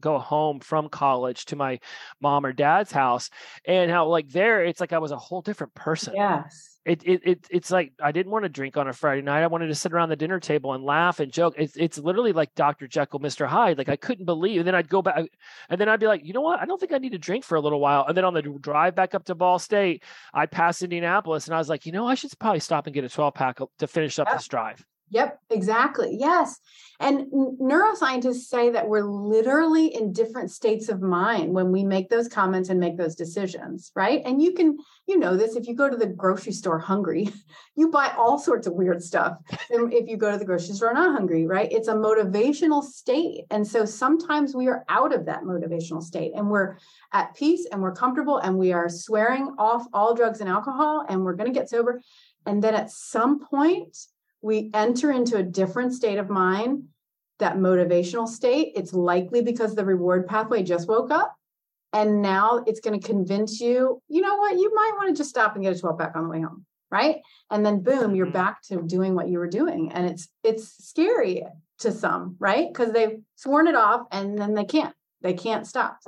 go home from college to my mom or dad's house and how like there it's like i was a whole different person. Yes it, it, it it's like I didn't want to drink on a Friday night. I wanted to sit around the dinner table and laugh and joke. It's it's literally like Dr. Jekyll, Mr. Hyde. Like I couldn't believe. And then I'd go back, and then I'd be like, you know what? I don't think I need to drink for a little while. And then on the drive back up to Ball State, I'd pass Indianapolis, and I was like, you know, I should probably stop and get a 12 pack to finish up this drive. Yep, exactly. Yes. And neuroscientists say that we're literally in different states of mind when we make those comments and make those decisions, right? And you can, you know, this if you go to the grocery store hungry, you buy all sorts of weird stuff. And if you go to the grocery store not hungry, right? It's a motivational state. And so sometimes we are out of that motivational state and we're at peace and we're comfortable and we are swearing off all drugs and alcohol and we're going to get sober. And then at some point, we enter into a different state of mind, that motivational state. It's likely because the reward pathway just woke up. And now it's going to convince you, you know what, you might want to just stop and get a 12 pack on the way home. Right. And then boom, you're mm-hmm. back to doing what you were doing. And it's it's scary to some, right? Because they've sworn it off and then they can't. They can't stop.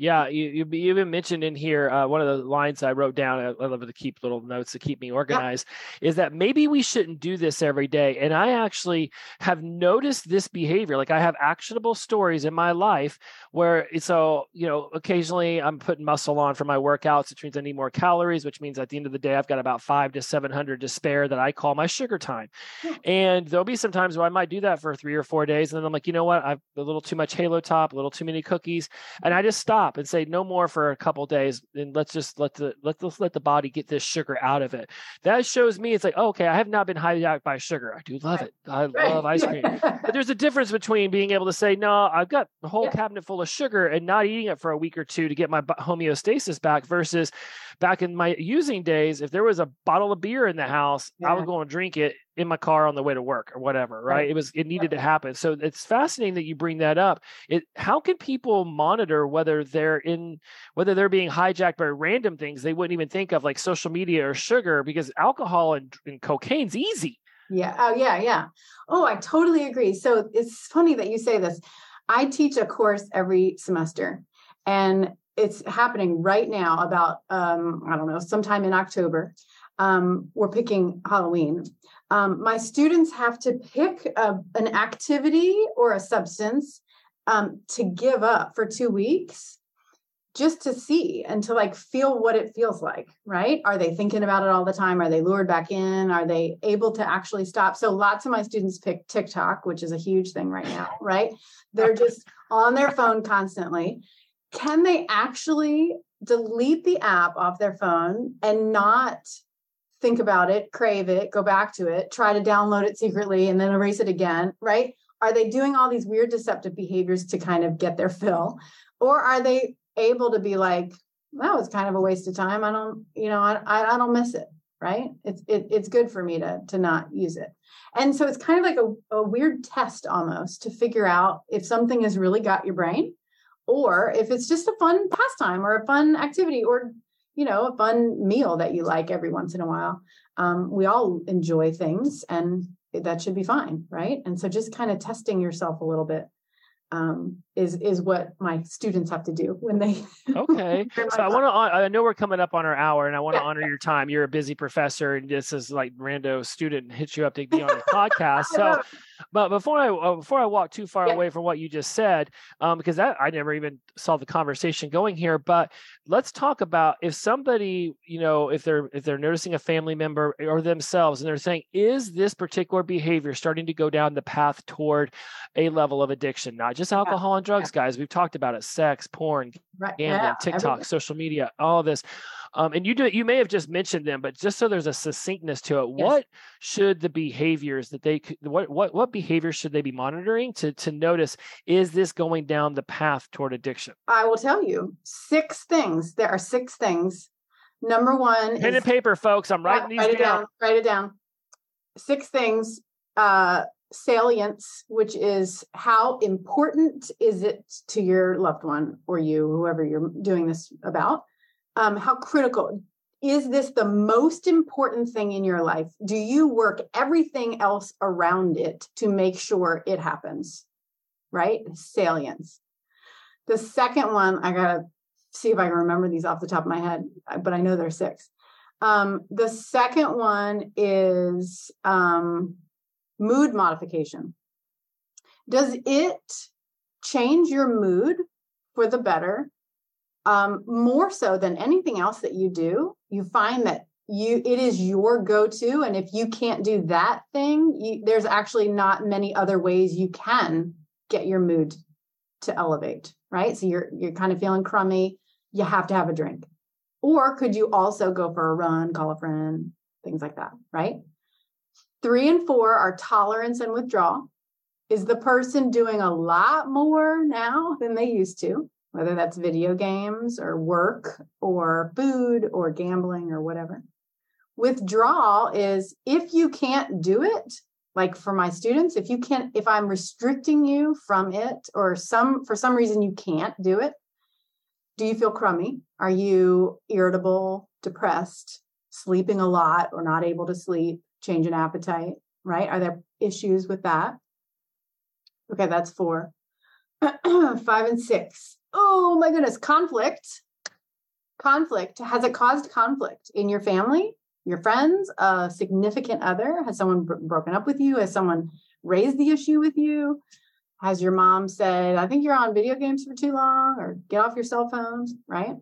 Yeah, you, you even mentioned in here uh, one of the lines I wrote down. I love to keep little notes to keep me organized. Yeah. Is that maybe we shouldn't do this every day? And I actually have noticed this behavior. Like I have actionable stories in my life where so you know occasionally I'm putting muscle on for my workouts, which means I need more calories, which means at the end of the day I've got about five to seven hundred to spare that I call my sugar time. Yeah. And there'll be some times where I might do that for three or four days, and then I'm like, you know what, I've a little too much Halo Top, a little too many cookies, and I just stop stop and say no more for a couple days and let's just let the let let's let the body get this sugar out of it. That shows me it's like oh, okay i have not been hijacked by sugar. I do love it. I love ice cream. But there's a difference between being able to say no i've got a whole yeah. cabinet full of sugar and not eating it for a week or two to get my homeostasis back versus back in my using days if there was a bottle of beer in the house yeah. i would go and drink it in my car on the way to work or whatever right, right. it was it needed to happen. So it's fascinating that you bring that up. It how can people monitor whether they're in whether they're being hijacked by random things they wouldn't even think of like social media or sugar? Because alcohol and, and cocaine's easy. Yeah. Oh yeah yeah. Oh i totally agree. So it's funny that you say this. I teach a course every semester and it's happening right now about um, I don't know, sometime in October. Um, we're picking Halloween. Um, my students have to pick a, an activity or a substance um, to give up for two weeks just to see and to like feel what it feels like, right? Are they thinking about it all the time? Are they lured back in? Are they able to actually stop? So lots of my students pick TikTok, which is a huge thing right now, right? They're just on their phone constantly. Can they actually delete the app off their phone and not think about it, crave it, go back to it, try to download it secretly and then erase it again, right? Are they doing all these weird deceptive behaviors to kind of get their fill? Or are they able to be like, that was kind of a waste of time. I don't, you know, I, I don't miss it. Right. It's, it, it's good for me to, to not use it. And so it's kind of like a, a weird test almost to figure out if something has really got your brain or if it's just a fun pastime or a fun activity or, you know, a fun meal that you like every once in a while. Um, we all enjoy things and that should be fine. Right. And so just kind of testing yourself a little bit um, is is what my students have to do when they. okay, so I want to. I know we're coming up on our hour, and I want to honor your time. You're a busy professor, and this is like rando student hits you up to be on the podcast. So, but before I uh, before I walk too far yeah. away from what you just said, um, because that I never even saw the conversation going here. But let's talk about if somebody, you know, if they're if they're noticing a family member or themselves, and they're saying, is this particular behavior starting to go down the path toward a level of addiction, not just alcohol yeah. and drugs, yeah. guys. We've talked about it: sex, porn, right. gambling, TikTok, Everything. social media, all this. Um, and you do you may have just mentioned them, but just so there's a succinctness to it, yes. what should the behaviors that they what what what behaviors should they be monitoring to to notice is this going down the path toward addiction? I will tell you six things. There are six things. Number one, pen is, and paper, folks. I'm writing yeah, these write down. down. Write it down. Six things. Uh, salience, which is how important is it to your loved one or you, whoever you're doing this about um, how critical is this the most important thing in your life? Do you work everything else around it to make sure it happens right? Salience. The second one i gotta see if i can remember these off the top of my head but i know there's six. Um, the second one is um, mood modification. Does it change your mood for the better um, more so than anything else that you do you find that you it is your go-to and if you can't do that thing you, there's actually not many other ways you can get your mood to elevate right? So you're you're kind of feeling crummy you have to have a drink. Or could you also go for a run call a friend things like that right? Three and four are tolerance and withdrawal. Is the person doing a lot more now than they used to whether that's video games or work or food or gambling or whatever. Withdrawal is if you can't do it, like for my students, if you can't, if I'm restricting you from it or some, for some reason you can't do it, do you feel crummy? Are you irritable, depressed, sleeping a lot or not able to sleep, change in appetite, right? Are there issues with that? Okay, that's four. Five and six oh my goodness, conflict. Conflict. Has it caused conflict in your family, your friends, a significant other? Has someone br- broken up with you? Has someone raised the issue with you? Has your mom said, I think you're on video games for too long or get off your cell phones, right?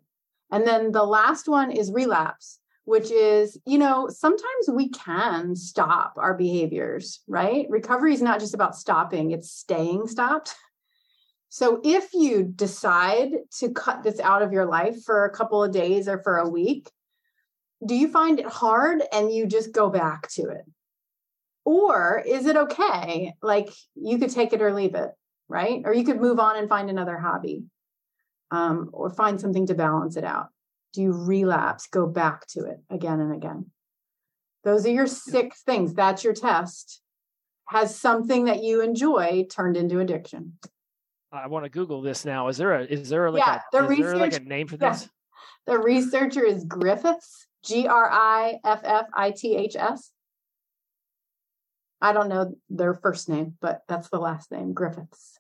And then the last one is relapse, which is, you know, sometimes we can stop our behaviors, right? Recovery is not just about stopping, it's staying stopped. So if you decide to cut this out of your life for a couple of days or for a week, do you find it hard and you just go back to it? Or is it okay? Like you could take it or leave it, right? Or you could move on and find another hobby um, or find something to balance it out. Do you relapse, go back to it again and again? Those are your six things. That's your test. Has something that you enjoy turned into addiction? I want to Google this now. Is there a is there like yeah, a the is there like a name for this? Yeah. The researcher is Griffiths, G R I F F I T H S. I don't know their first name, but that's the last name, Griffiths.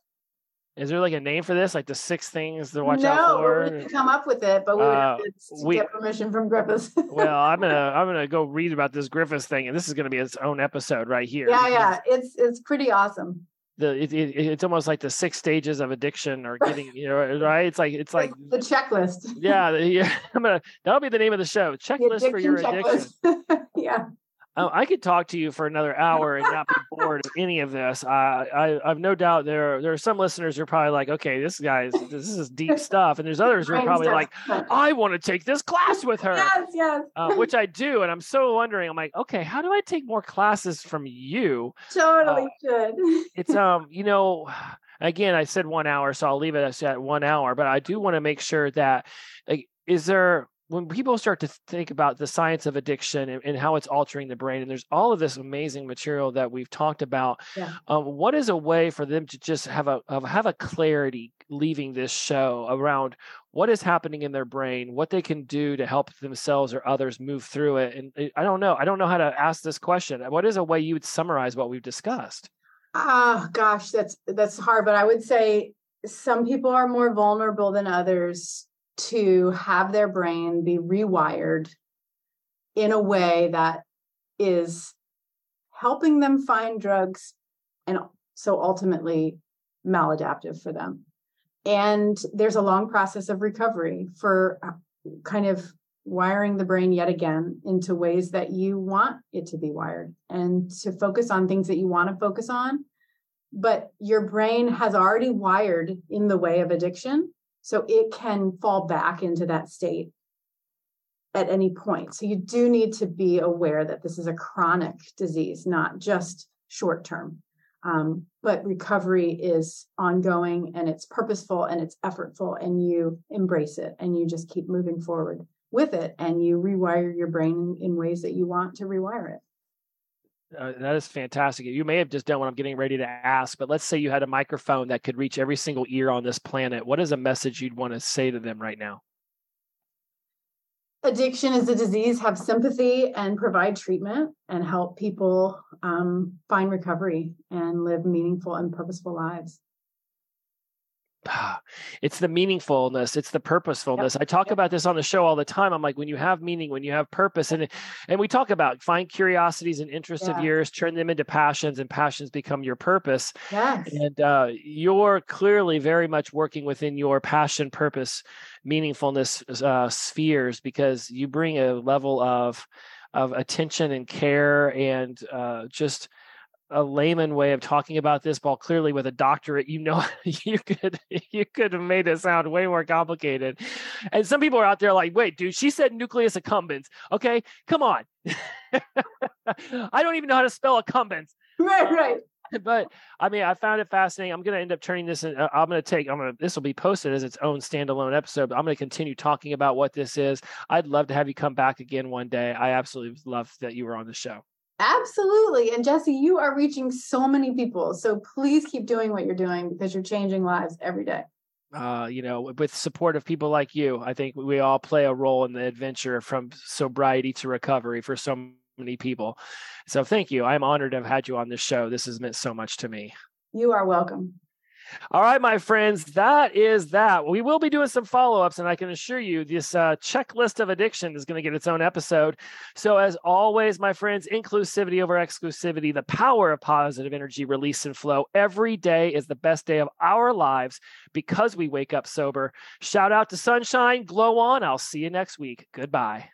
Is there like a name for this? Like the six things to watch no, out for? No, we could come up with it, but we would Uh, we- get permission from Griffiths. well, I'm gonna I'm gonna go read about this Griffiths thing, and this is gonna be its own episode right here. yeah, yeah, it's it's pretty awesome. The it, it, it's almost like the six stages of addiction or getting you know right. It's like it's like the checklist. yeah, yeah. I'm gonna that'll be the name of the show. The Checklist for your addiction. yeah. Oh, I could talk to you for another hour and not be bored of any of this. I, I, I've no doubt there there are some listeners who are probably like, okay, this guy's this is deep stuff, and there's others who are probably like, I want to take this class with her, Yes, yes. uh, which I do, and I'm so wondering. I'm like, okay, how do I take more classes from you? Totally uh, should. It's um, you know, again, I said one hour, so I'll leave it at one hour, but I do want to make sure that, like, is there when people start to think about the science of addiction and, and how it's altering the brain, and there's all of this amazing material that we've talked about. Yeah. Um, what is a way for them to just have a have a clarity leaving this show around what is happening in their brain, what they can do to help themselves or others move through it? And uh, I don't know. I don't know how to ask this question. What is a way you would summarize what we've discussed? Ah, gosh, that's that's hard. But I would say some people are more vulnerable than others to have their brain be rewired in a way that is helping them find drugs and so ultimately maladaptive for them. And there's a long process of recovery for uh, kind of wiring the brain yet again into ways that you want it to be wired and to focus on things that you want to focus on. But your brain has already wired in the way of addiction. So it can fall back into that state at any point. So you do need to be aware that this is a chronic disease, not just short term. Um, but recovery is ongoing and it's purposeful and it's effortful, and you embrace it and you just keep moving forward with it and you rewire your brain in ways that you want to rewire it. Uh, that is fantastic. You may have just done what I'm getting ready to ask, but let's say you had a microphone that could reach every single ear on this planet. What is a message you'd want to say to them right now? Addiction is a disease. Have sympathy and provide treatment and help people um, find recovery and live meaningful and purposeful lives. It's the meaningfulness, it's the purposefulness. I talk Yep. about this on the show all the time. I'm like, when you have meaning, when you have purpose, and and we talk about find curiosities and interests of yours, turn them into passions, and passions become your purpose. Yes. And uh, you're clearly very much working within your passion, purpose, meaningfulness uh, spheres because you bring a level of of attention and care and uh, just a layman way of talking about this while clearly with a doctorate you know you could you could have made it sound way more complicated and some people are out there like wait dude she said nucleus accumbens okay come on i don't even know how to spell accumbens Right, right. but I mean, I found it fascinating. I'm going to end up turning this. In, uh, I'm going to take. I'm going to. This will be posted as its own standalone episode. But I'm going to continue talking about what this is. I'd love to have you come back again one day. I absolutely love that you were on the show. Absolutely. And Jesse, you are reaching so many people. So please keep doing what you're doing because you're changing lives every day. Uh, you know, with support of people like you, I think we all play a role in the adventure from sobriety to recovery for so many people. So thank you. I'm honored to have had you on this show. This has meant so much to me. You are welcome. All right, my friends, that is that. We will be doing some follow ups, and I can assure you this uh, checklist of addiction is going to get its own episode. So, as always, my friends, inclusivity over exclusivity, the power of positive energy release and flow. Every day is the best day of our lives because we wake up sober. Shout out to Sunshine, glow on. I'll see you next week. Goodbye.